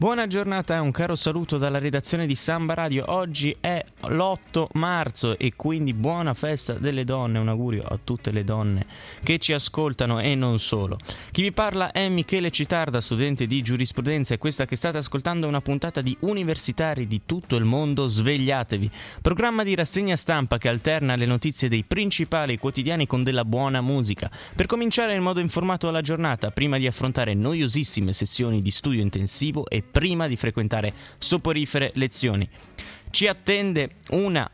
Buona giornata e un caro saluto dalla redazione di Samba Radio. Oggi è l'8 marzo e quindi buona festa delle donne. Un augurio a tutte le donne che ci ascoltano e non solo. Chi vi parla è Michele Citarda, studente di giurisprudenza e questa che state ascoltando è una puntata di universitari di tutto il mondo. Svegliatevi. Programma di rassegna stampa che alterna le notizie dei principali quotidiani con della buona musica. Per cominciare in modo informato alla giornata, prima di affrontare noiosissime sessioni di studio intensivo e prima di frequentare soporifere lezioni. Ci attende una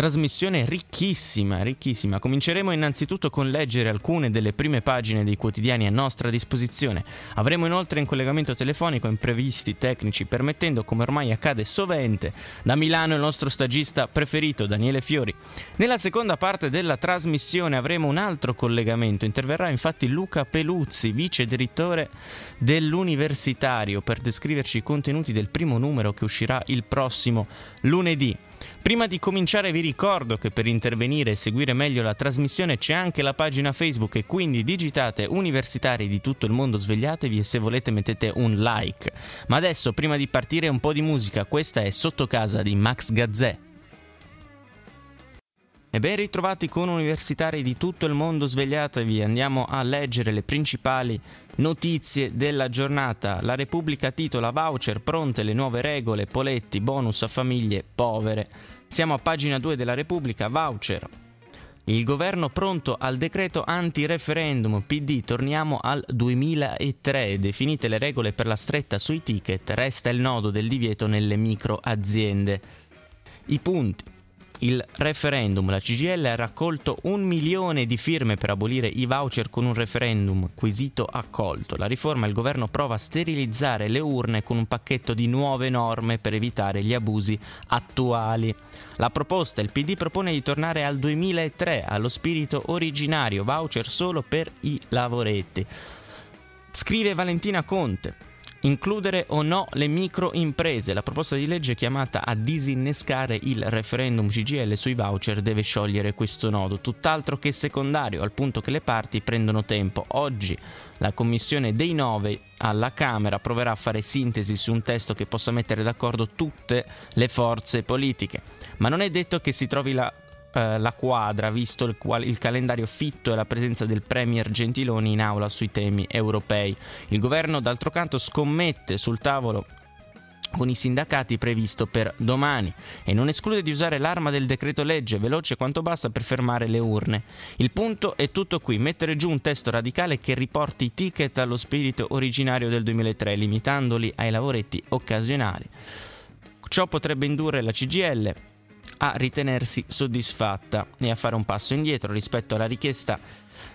Trasmissione ricchissima, ricchissima. Cominceremo innanzitutto con leggere alcune delle prime pagine dei quotidiani a nostra disposizione. Avremo inoltre in collegamento telefonico imprevisti tecnici permettendo, come ormai accade sovente, da Milano il nostro stagista preferito, Daniele Fiori. Nella seconda parte della trasmissione avremo un altro collegamento. Interverrà infatti Luca Peluzzi, vice direttore dell'Universitario, per descriverci i contenuti del primo numero che uscirà il prossimo lunedì. Prima di cominciare vi ricordo che per intervenire e seguire meglio la trasmissione c'è anche la pagina Facebook e quindi digitate universitari di tutto il mondo svegliatevi e se volete mettete un like. Ma adesso prima di partire un po' di musica, questa è Sotto casa di Max Gazzè. E ben ritrovati con universitari di tutto il mondo, svegliatevi, andiamo a leggere le principali notizie della giornata. La Repubblica titola voucher, pronte le nuove regole, poletti, bonus a famiglie povere. Siamo a pagina 2 della Repubblica, voucher. Il governo pronto al decreto anti-referendum, PD, torniamo al 2003, definite le regole per la stretta sui ticket, resta il nodo del divieto nelle micro aziende. I punti il referendum. La CGL ha raccolto un milione di firme per abolire i voucher con un referendum, quesito accolto. La riforma il governo prova a sterilizzare le urne con un pacchetto di nuove norme per evitare gli abusi attuali. La proposta, il PD propone di tornare al 2003, allo spirito originario, voucher solo per i lavoretti. Scrive Valentina Conte. Includere o no le microimprese. La proposta di legge chiamata a disinnescare il referendum CGL sui voucher deve sciogliere questo nodo, tutt'altro che secondario, al punto che le parti prendono tempo. Oggi la commissione dei nove alla Camera proverà a fare sintesi su un testo che possa mettere d'accordo tutte le forze politiche. Ma non è detto che si trovi la eh, la quadra, visto il, qual- il, calendario fitto e la presenza del Premier Gentiloni in aula sui temi europei. Il governo, d'altro canto, scommette sul tavolo con i sindacati previsto per domani e non esclude di usare l'arma del decreto legge veloce quanto basta per fermare le urne. Il punto è tutto qui, mettere giù un testo radicale che riporti i ticket allo spirito originario del 2003, limitandoli ai lavoretti occasionali. Ciò potrebbe indurre la CGL a ritenersi soddisfatta e a fare un passo indietro rispetto alla richiesta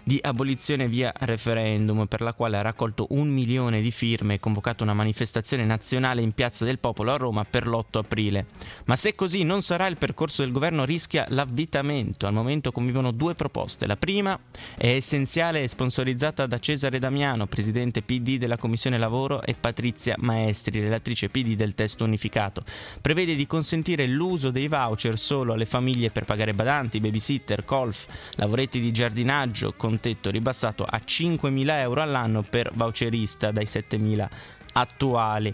di abolizione via referendum per la quale ha raccolto un milione di firme e convocato una manifestazione nazionale in Piazza del Popolo a Roma per l'8 aprile. Ma se così non sarà il percorso del governo rischia l'avvitamento. Al momento convivono due proposte. La prima è essenziale e sponsorizzata da Cesare Damiano, presidente PD della Commissione Lavoro, e Patrizia Maestri, relatrice PD del testo unificato. Prevede di consentire l'uso dei voucher solo alle famiglie per pagare badanti, babysitter, golf, lavoretti di giardinaggio, con un tetto ribassato a 5.000 euro all'anno per voucherista dai 7.000 attuali.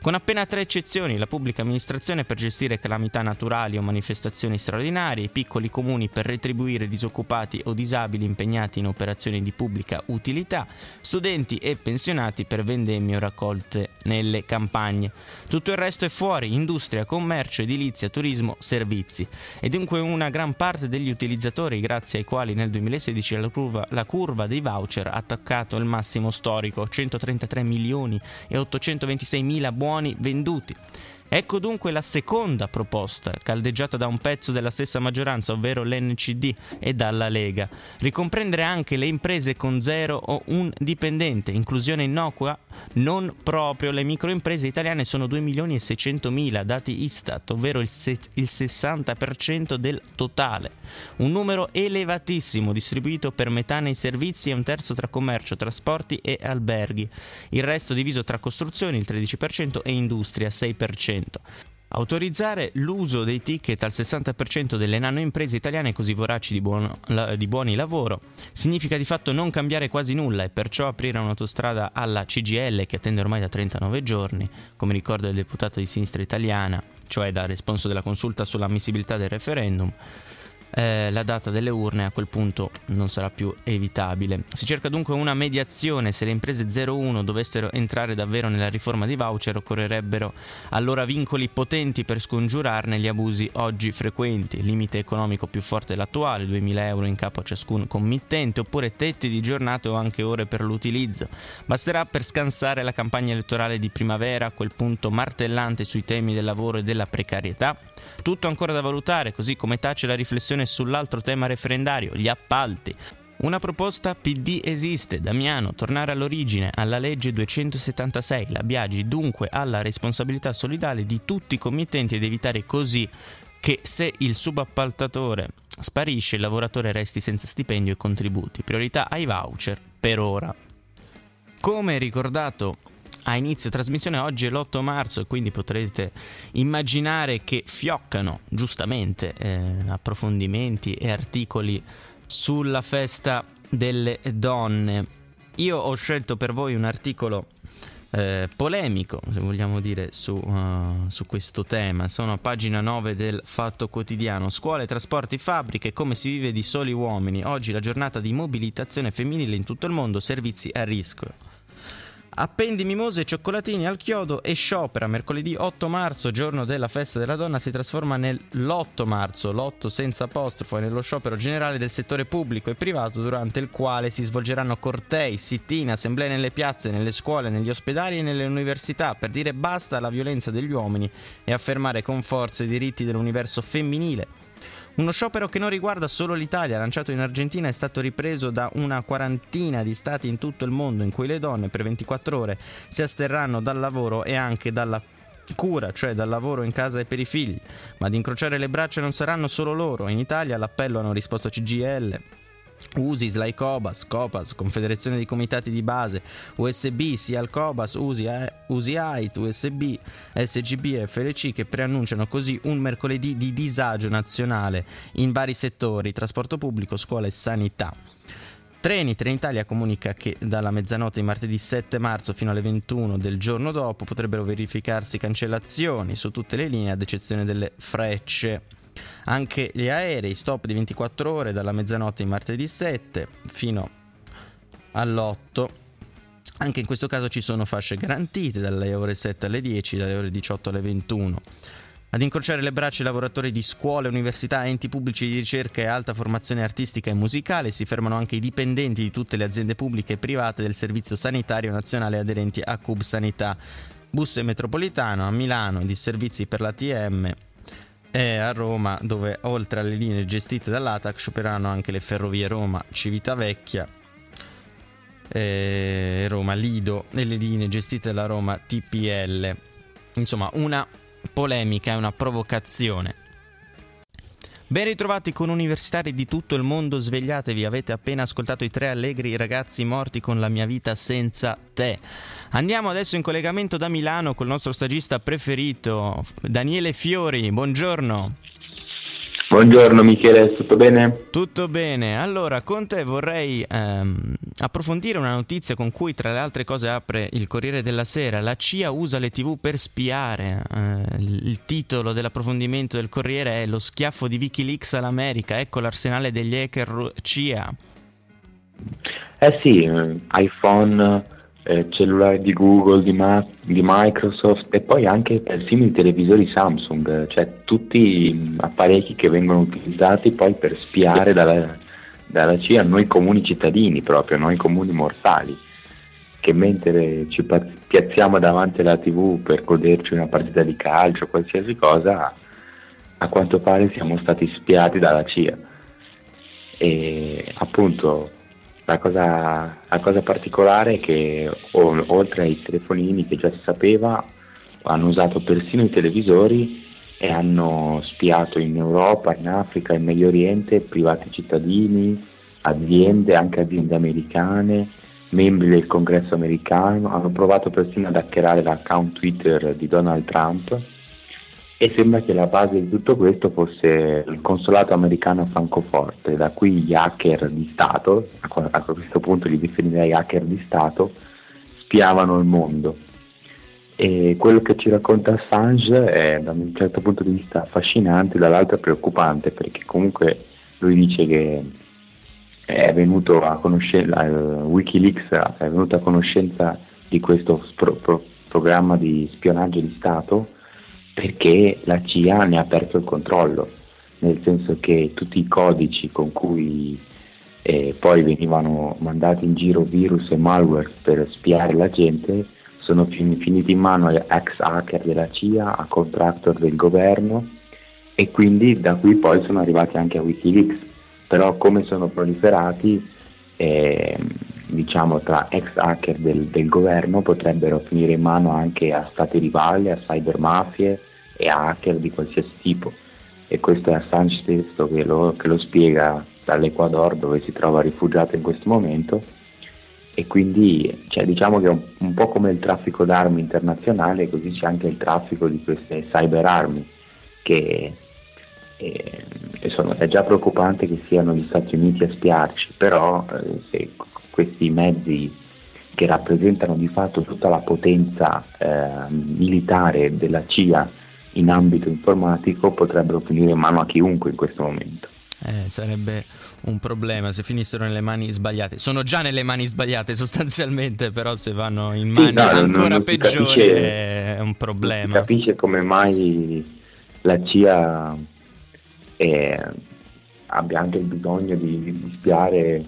Con appena tre eccezioni, la pubblica amministrazione per gestire calamità naturali o manifestazioni straordinarie, i piccoli comuni per retribuire disoccupati o disabili impegnati in operazioni di pubblica utilità, studenti e pensionati per vendemmie o raccolte nelle campagne. Tutto il resto è fuori, industria, commercio, edilizia, turismo, servizi. E dunque una gran parte degli utilizzatori, grazie ai quali nel 2016 la curva, la curva dei voucher ha attaccato il massimo storico, 133 milioni e 826 mila buoni buoni venduti. Ecco dunque la seconda proposta, caldeggiata da un pezzo della stessa maggioranza, ovvero l'NCD e dalla Lega. Ricomprendere anche le imprese con zero o un dipendente, inclusione innocua? Non proprio, le microimprese italiane sono 2 milioni e 600 mila, dati Istat, ovvero il, se- il 60% del totale. Un numero elevatissimo, distribuito per metà nei servizi e un terzo tra commercio, trasporti e alberghi. Il resto diviso tra costruzioni, il 13%, e industria, 6%. Autorizzare l'uso dei ticket al 60% delle nanoimprese italiane così voraci di, buono, di, buoni lavoro significa di fatto non cambiare quasi nulla e perciò aprire un'autostrada alla CGL che attende ormai da 39 giorni, come ricorda il deputato di sinistra italiana, cioè da responso della consulta sull'ammissibilità del referendum eh, la data delle urne a quel punto non sarà più evitabile. Si cerca dunque una mediazione, se le imprese 01 dovessero entrare davvero nella riforma di voucher occorrerebbero allora vincoli potenti per scongiurarne gli abusi oggi frequenti, limite economico più forte dell'attuale, 2000 euro in capo a ciascun committente, oppure tetti di giornate o anche ore per l'utilizzo. Basterà per scansare la campagna elettorale di primavera, a quel punto martellante sui temi del lavoro e della precarietà? Tutto ancora da valutare, così come tace la riflessione sull'altro tema referendario, gli appalti. Una proposta PD esiste, Damiano, tornare all'origine, alla legge 276, la Biagi, dunque alla responsabilità solidale di tutti i committenti ed evitare così che se il subappaltatore sparisce il lavoratore resti senza stipendio e contributi. Priorità ai voucher per ora. Come ricordato a inizio trasmissione. Oggi è l'8 marzo e quindi potrete immaginare che fioccano giustamente eh, approfondimenti e articoli sulla festa delle donne. Io ho scelto per voi un articolo eh, polemico, se vogliamo dire, su, uh, su, questo tema. Sono a pagina 9 del Fatto Quotidiano. Scuole, trasporti, fabbriche, come si vive di soli uomini. Oggi la giornata di mobilitazione femminile in tutto il mondo, servizi a rischio. Appendi mimose e cioccolatini al chiodo e sciopera. Mercoledì 8 marzo, giorno della festa della donna, si trasforma nell'8 marzo, l'8 senza apostrofo, e nello sciopero generale del settore pubblico e privato, durante il quale si svolgeranno cortei, sit-in, assemblee nelle piazze, nelle scuole, negli ospedali e nelle università per dire basta alla violenza degli uomini e affermare con forza i diritti dell'universo femminile uno sciopero che non riguarda solo l'Italia, lanciato in Argentina, è stato ripreso da una quarantina di stati in tutto il mondo in cui le donne per 24 ore si asterranno dal lavoro e anche dalla cura, cioè dal lavoro in casa e per i figli. Ma ad incrociare le braccia non saranno solo loro. In Italia all'appello hanno risposto CGL, USI, SLAI Cobas, COPAS, Confederazione dei Comitati di Base, USB, SIAL Cobas, USI, USI AIT, USB, SGB e FLC che preannunciano così un mercoledì di disagio nazionale in vari settori, trasporto pubblico, scuola e sanità. Treni, Trenitalia comunica che dalla mezzanotte di martedì 7 marzo fino alle 21 del giorno dopo potrebbero verificarsi cancellazioni su tutte le linee ad eccezione delle frecce. Anche gli aerei, stop di 24 ore dalla mezzanotte di martedì 7 fino all'8. Anche in questo caso ci sono fasce garantite dalle ore 7 alle 10, dalle ore 18 alle 21. Ad incrociare le braccia i lavoratori di scuole, università, enti pubblici di ricerca e alta formazione artistica e musicale, si fermano anche i dipendenti di tutte le aziende pubbliche e private del Servizio Sanitario Nazionale aderenti a Cub Sanità. Bus metropolitano a Milano, di servizi per l'ATM e a Roma dove oltre alle linee gestite dall'ATAC scioperanno anche le ferrovie Roma Civitavecchia e Roma Lido e le linee gestite dalla Roma TPL. Insomma, una polemica e una provocazione. Ben ritrovati con universitari di tutto il mondo, svegliatevi, avete appena ascoltato i tre allegri ragazzi morti con la mia vita senza te. Andiamo adesso in collegamento da Milano col nostro stagista preferito, Daniele Fiori. Buongiorno. Buongiorno Michele, tutto bene? Tutto bene, allora con te vorrei ehm, approfondire una notizia con cui tra le altre cose apre il Corriere della Sera. La CIA usa le tv per spiare. Eh, il titolo dell'approfondimento del Corriere è Lo schiaffo di Wikileaks all'America, ecco l'arsenale degli hacker CIA. Eh sì, eh, iPhone eh, cellulari di Google, di, Ma- di, Microsoft e poi anche persino i televisori Samsung, cioè tutti apparecchi che vengono utilizzati poi per spiare dalla, dalla CIA noi comuni cittadini proprio, noi comuni mortali. che mentre ci piazziamo davanti alla tv per goderci una partita di calcio qualsiasi cosa, a quanto pare siamo stati spiati dalla CIA. E appunto la cosa, la cosa particolare è che oltre ai telefonini che già si sapeva, hanno usato persino i televisori e hanno spiato in Europa, in Africa, in Medio Oriente privati cittadini, aziende, anche aziende americane, membri del congresso americano, hanno provato persino ad hackerare l'account Twitter di Donald Trump e sembra che la base di tutto questo fosse il consolato americano a Francoforte, da cui gli hacker di Stato, a questo punto li definirei hacker di Stato, spiavano il mondo. E quello che ci racconta Assange è da un certo punto di vista affascinante, dall'altro preoccupante, perché comunque lui dice che è venuto a conoscenza, Wikileaks è venuto a conoscenza di questo pro, pro, programma di spionaggio di Stato perché la CIA ne ha perso il controllo, nel senso che tutti i codici con cui eh, poi venivano mandati in giro virus e malware per spiare la gente sono finiti in mano a ex hacker della CIA, a contractor del governo e quindi da qui poi sono arrivati anche a Wikileaks. Però come sono proliferati eh, diciamo tra ex hacker del, del, governo potrebbero finire in mano anche a stati rivali, a cybermafie e hacker di qualsiasi tipo. E questo è Assange stesso che lo, che lo spiega dall'Ecuador dove si trova rifugiato in questo momento. E quindi cioè, diciamo che è un, un, po' come il traffico d'armi internazionale, così c'è anche il traffico di queste cyberarmi che e, e sono, è già preoccupante che siano gli Stati Uniti a spiarci, però eh, se questi mezzi che rappresentano di fatto tutta la potenza eh, militare della CIA in ambito informatico potrebbero finire in mano a chiunque in questo momento. Eh, sarebbe un problema se finissero nelle mani sbagliate. Sono già nelle mani sbagliate sostanzialmente, però se vanno in mani sì, no, ancora non, peggiori capisce, è un problema. Capisce come mai la CIA e abbia anche il bisogno di, di spiare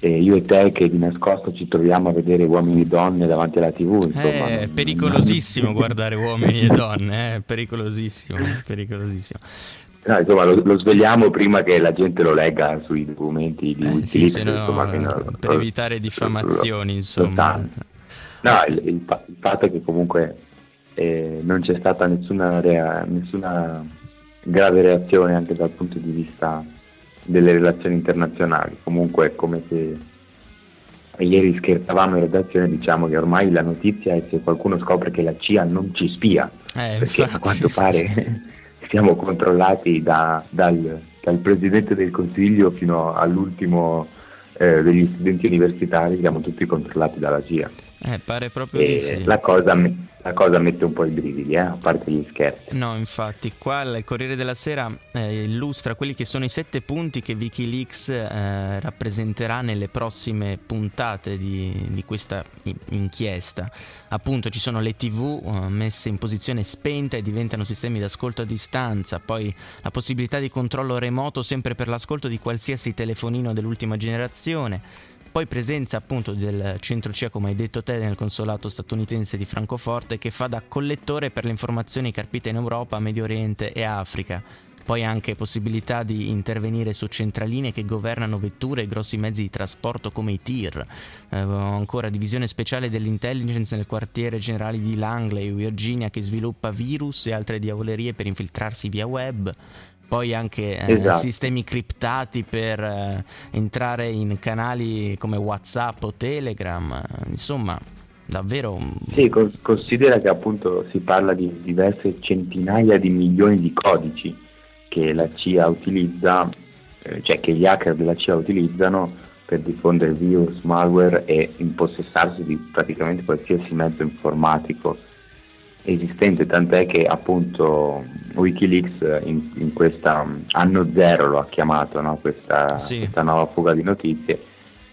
eh, io e te che di nascosto ci troviamo a vedere uomini e donne davanti alla tv insomma, è non, pericolosissimo non... guardare uomini e donne è pericolosissimo pericolosissimo No, insomma, lo, lo, svegliamo prima che la gente lo legga sui documenti di eh, Wikileaks. Sì, no, no, per evitare diffamazioni, insomma. No, il, il, il, fatto è che comunque eh, non c'è stata nessuna, rea, nessuna grave reazione anche dal punto di vista delle relazioni internazionali. Comunque è come se ieri scherzavamo in redazione diciamo che ormai la notizia è se qualcuno scopre che la CIA non ci spia, eh, perché infatti. a quanto pare siamo controllati da, dal, dal, Presidente del Consiglio fino all'ultimo eh, degli studenti universitari, siamo tutti controllati dalla CIA. Eh, pare proprio e di sì. La cosa la cosa mette un po' i brividi, eh, a parte gli scherzi. No, infatti, qua il Corriere della Sera eh, illustra quelli che sono i sette punti che Wikileaks eh, rappresenterà nelle prossime puntate di, di, questa inchiesta. Appunto, ci sono le TV eh, messe in posizione spenta e diventano sistemi d'ascolto a distanza, poi la possibilità di controllo remoto sempre per l'ascolto di qualsiasi telefonino dell'ultima generazione poi presenza appunto del centro CIA, come hai detto te, nel consolato statunitense di Francoforte, che fa da collettore per le informazioni carpite in Europa, Medio Oriente e Africa. Poi anche possibilità di intervenire su centraline che governano vetture e grossi mezzi di trasporto come i tir. Eh, ancora divisione speciale dell'intelligence nel quartiere generale di Langley, Virginia, che sviluppa virus e altre diavolerie per infiltrarsi via web poi anche eh, esatto. sistemi criptati per eh, entrare in canali come WhatsApp o Telegram, insomma, davvero. Sì, considera che appunto si parla di diverse centinaia di milioni di codici che la CIA utilizza, eh, cioè che gli hacker della CIA utilizzano per diffondere virus, malware e impossessarsi di praticamente qualsiasi mezzo informatico esistente, tant'è che appunto Wikileaks in, in questa anno zero lo ha chiamato, no? questa, sì. questa, nuova fuga di notizie,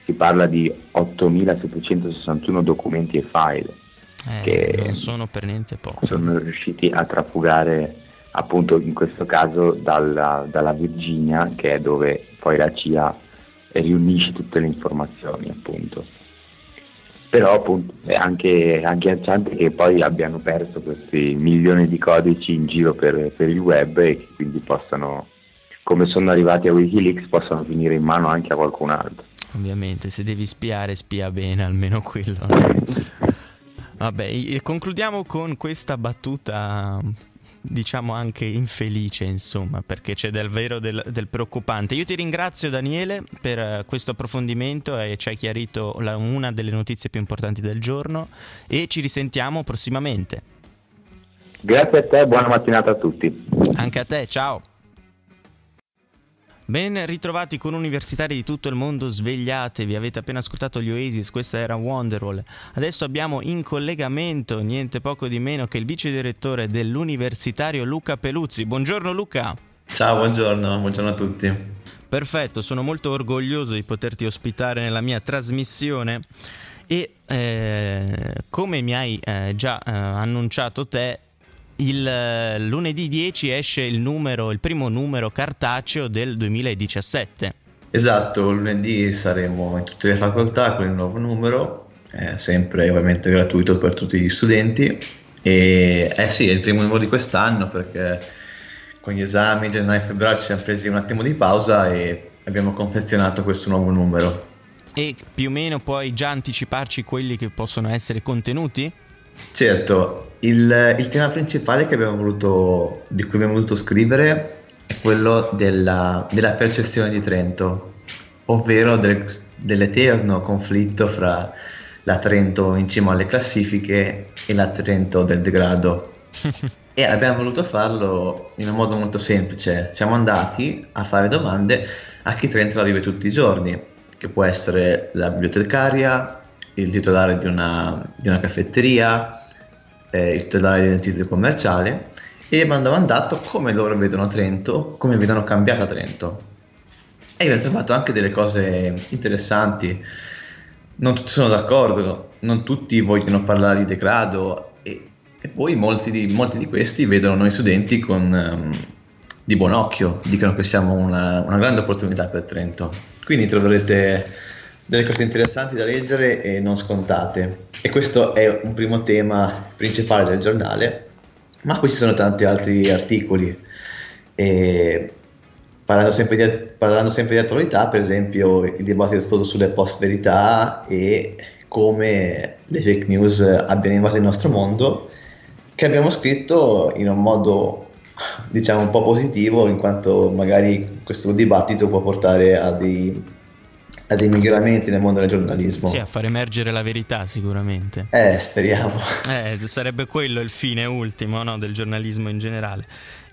si parla di 8.761 documenti e file eh, che non sono per niente pochi. Sono riusciti a trafugare appunto in questo caso dalla, dalla Virginia, che è dove poi la CIA riunisce tutte le informazioni appunto. Però appunto è anche agghiacciante che poi abbiano perso questi milioni di codici in giro per, per il web e che quindi possano, come sono arrivati a Wikileaks, possano finire in mano anche a qualcun altro. Ovviamente, se devi spiare, spia bene, almeno quello. Vabbè, concludiamo con questa battuta diciamo anche infelice, insomma, perché c'è del vero del, del, preoccupante. Io ti ringrazio Daniele per uh, questo approfondimento e ci hai chiarito la, una delle notizie più importanti del giorno e ci risentiamo prossimamente. Grazie a te, buona mattinata a tutti. Anche a te, ciao. Ben ritrovati con universitari di tutto il mondo, svegliatevi, avete appena ascoltato gli Oasis, questa era Wonderwall. Adesso abbiamo in collegamento niente poco di meno che il vice direttore dell'universitario Luca Peluzzi. Buongiorno Luca. Ciao, buongiorno, buongiorno a tutti. Perfetto, sono molto orgoglioso di poterti ospitare nella mia trasmissione e eh, come mi hai eh, già eh, annunciato te, il eh, lunedì 10 esce il, numero, il primo numero cartaceo del 2017. Esatto, lunedì saremo in tutte le facoltà con il nuovo numero, eh, sempre ovviamente gratuito per tutti gli studenti. E eh sì, è il primo numero di quest'anno perché con gli esami gennaio e febbraio ci siamo presi un attimo di pausa e abbiamo confezionato questo nuovo numero. E più o meno puoi già anticiparci quelli che possono essere contenuti? Certo, il, il tema principale voluto, di cui abbiamo voluto scrivere è quello della, della percezione di Trento, ovvero del, dell'eterno conflitto fra la Trento in cima alle classifiche e la Trento del degrado. e abbiamo voluto farlo in un modo molto semplice. Siamo andati a fare domande a chi Trento la vive tutti i giorni, che può essere la bibliotecaria, il titolare di una, di una caffetteria, eh, il titolare di un tizio commerciale e mi hanno domandato come loro vedono Trento, come vedono cambiata Trento. E abbiamo trovato anche delle cose interessanti. Non tutti sono d'accordo, non tutti vogliono parlare di degrado e, e poi molti di, molti di, questi vedono noi studenti con, um, di buon occhio, dicono che siamo una, una grande opportunità per Trento. Quindi troverete delle cose interessanti da leggere e non scontate. E questo è un primo tema principale del giornale, ma qui ci sono tanti altri articoli. E parlando, sempre di, parlando sempre di attualità, per esempio il dibattito sulle post verità e come le fake news abbiano invaso il nostro mondo, che abbiamo scritto in un modo diciamo un po' positivo, in quanto magari questo dibattito può portare a dei a dei miglioramenti nel mondo del giornalismo. Sì, a far emergere la verità sicuramente. Eh, speriamo. Eh, sarebbe quello il fine ultimo no, del giornalismo in generale.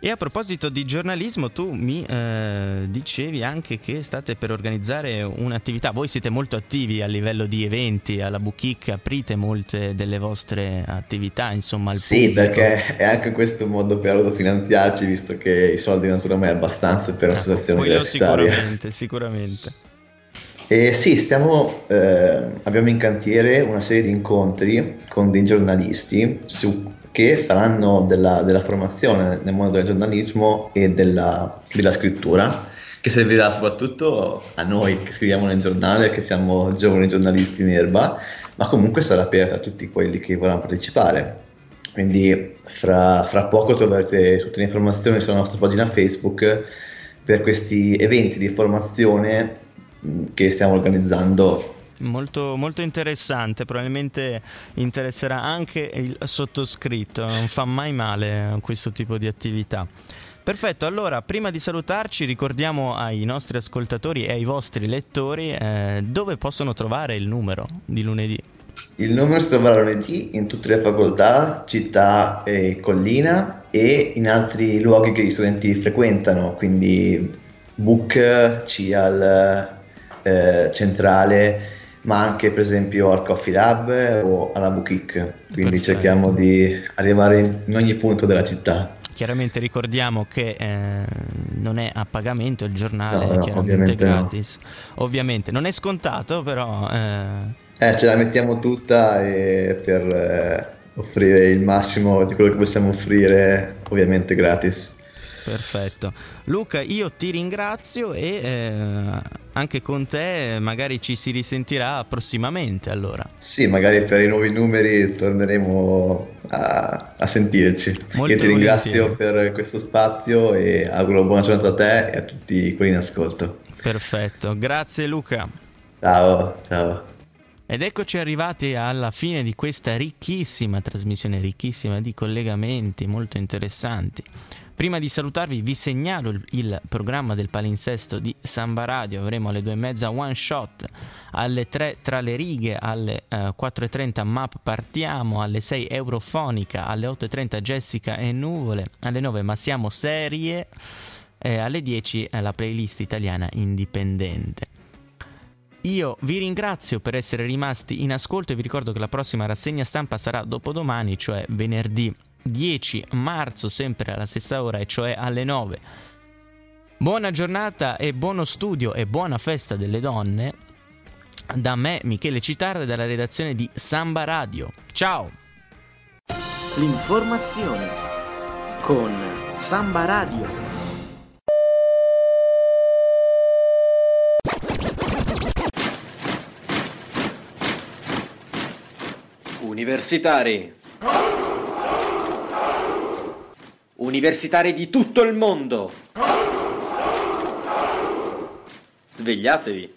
E a proposito di giornalismo, tu mi eh, dicevi anche che state per organizzare un'attività. Voi siete molto attivi a livello di eventi, alla Bouquic, aprite molte delle vostre attività, insomma, al Sì, pubblico. perché è anche questo un modo per autofinanziarci, visto che i soldi non sono mai abbastanza per un'associazione Quello universitaria. Sicuramente, sicuramente. E sì, stiamo, eh, abbiamo in cantiere una serie di incontri con dei giornalisti su, che faranno della, della, formazione nel mondo del giornalismo e della, della, scrittura, che servirà soprattutto a noi che scriviamo nel giornale, che siamo giovani giornalisti in erba, ma comunque sarà aperta a tutti quelli che vorranno partecipare. Quindi fra, fra poco troverete tutte le informazioni sulla nostra pagina Facebook per questi eventi di formazione che stiamo organizzando. Molto, molto interessante, probabilmente interesserà anche il sottoscritto, non fa mai male questo tipo di attività. Perfetto, allora prima di salutarci ricordiamo ai nostri ascoltatori e ai vostri lettori eh, dove possono trovare il numero di lunedì. Il numero si troverà lunedì in tutte le facoltà, città e collina e in altri luoghi che gli studenti frequentano, quindi Book, CIAL, eh, centrale, ma anche per esempio al Coffee Lab o alla Boutique. Quindi Perfetto. cerchiamo di arrivare in ogni punto della città. Chiaramente ricordiamo che eh, non è a pagamento il giornale, no, no, chiaramente gratis. No. Ovviamente non è scontato, però... Eh... Eh, ce la mettiamo tutta per eh, offrire il massimo di quello che possiamo offrire, ovviamente gratis. Perfetto. Luca, io ti ringrazio e eh, anche con te magari ci si risentirà prossimamente allora. Sì, magari per i nuovi numeri torneremo a, a sentirci. Molto Io ti ringrazio volentieri. per questo spazio e auguro buona giornata a te e a tutti quelli in ascolto. Perfetto, grazie Luca. Ciao, ciao. Ed eccoci arrivati alla fine di questa ricchissima trasmissione, ricchissima di collegamenti molto interessanti. Prima di salutarvi vi segnalo il, il programma del palinsesto di Samba Radio, avremo alle due e mezza one shot, alle 3 tra le righe, alle eh, 4.30 map partiamo, alle 6 eurofonica, alle 8.30 Jessica e nuvole, alle 9 ma siamo serie, e alle 10 eh, la playlist italiana indipendente. Io vi ringrazio per essere rimasti in ascolto e vi ricordo che la prossima rassegna stampa sarà dopodomani, cioè venerdì 10 marzo, sempre alla stessa ora, e cioè alle 9. Buona giornata e buono studio e buona festa delle donne da me, Michele Citarda, dalla redazione di Samba Radio. Ciao! L'informazione con Samba Radio. Universitari. Universitari di tutto il mondo. Svegliatevi.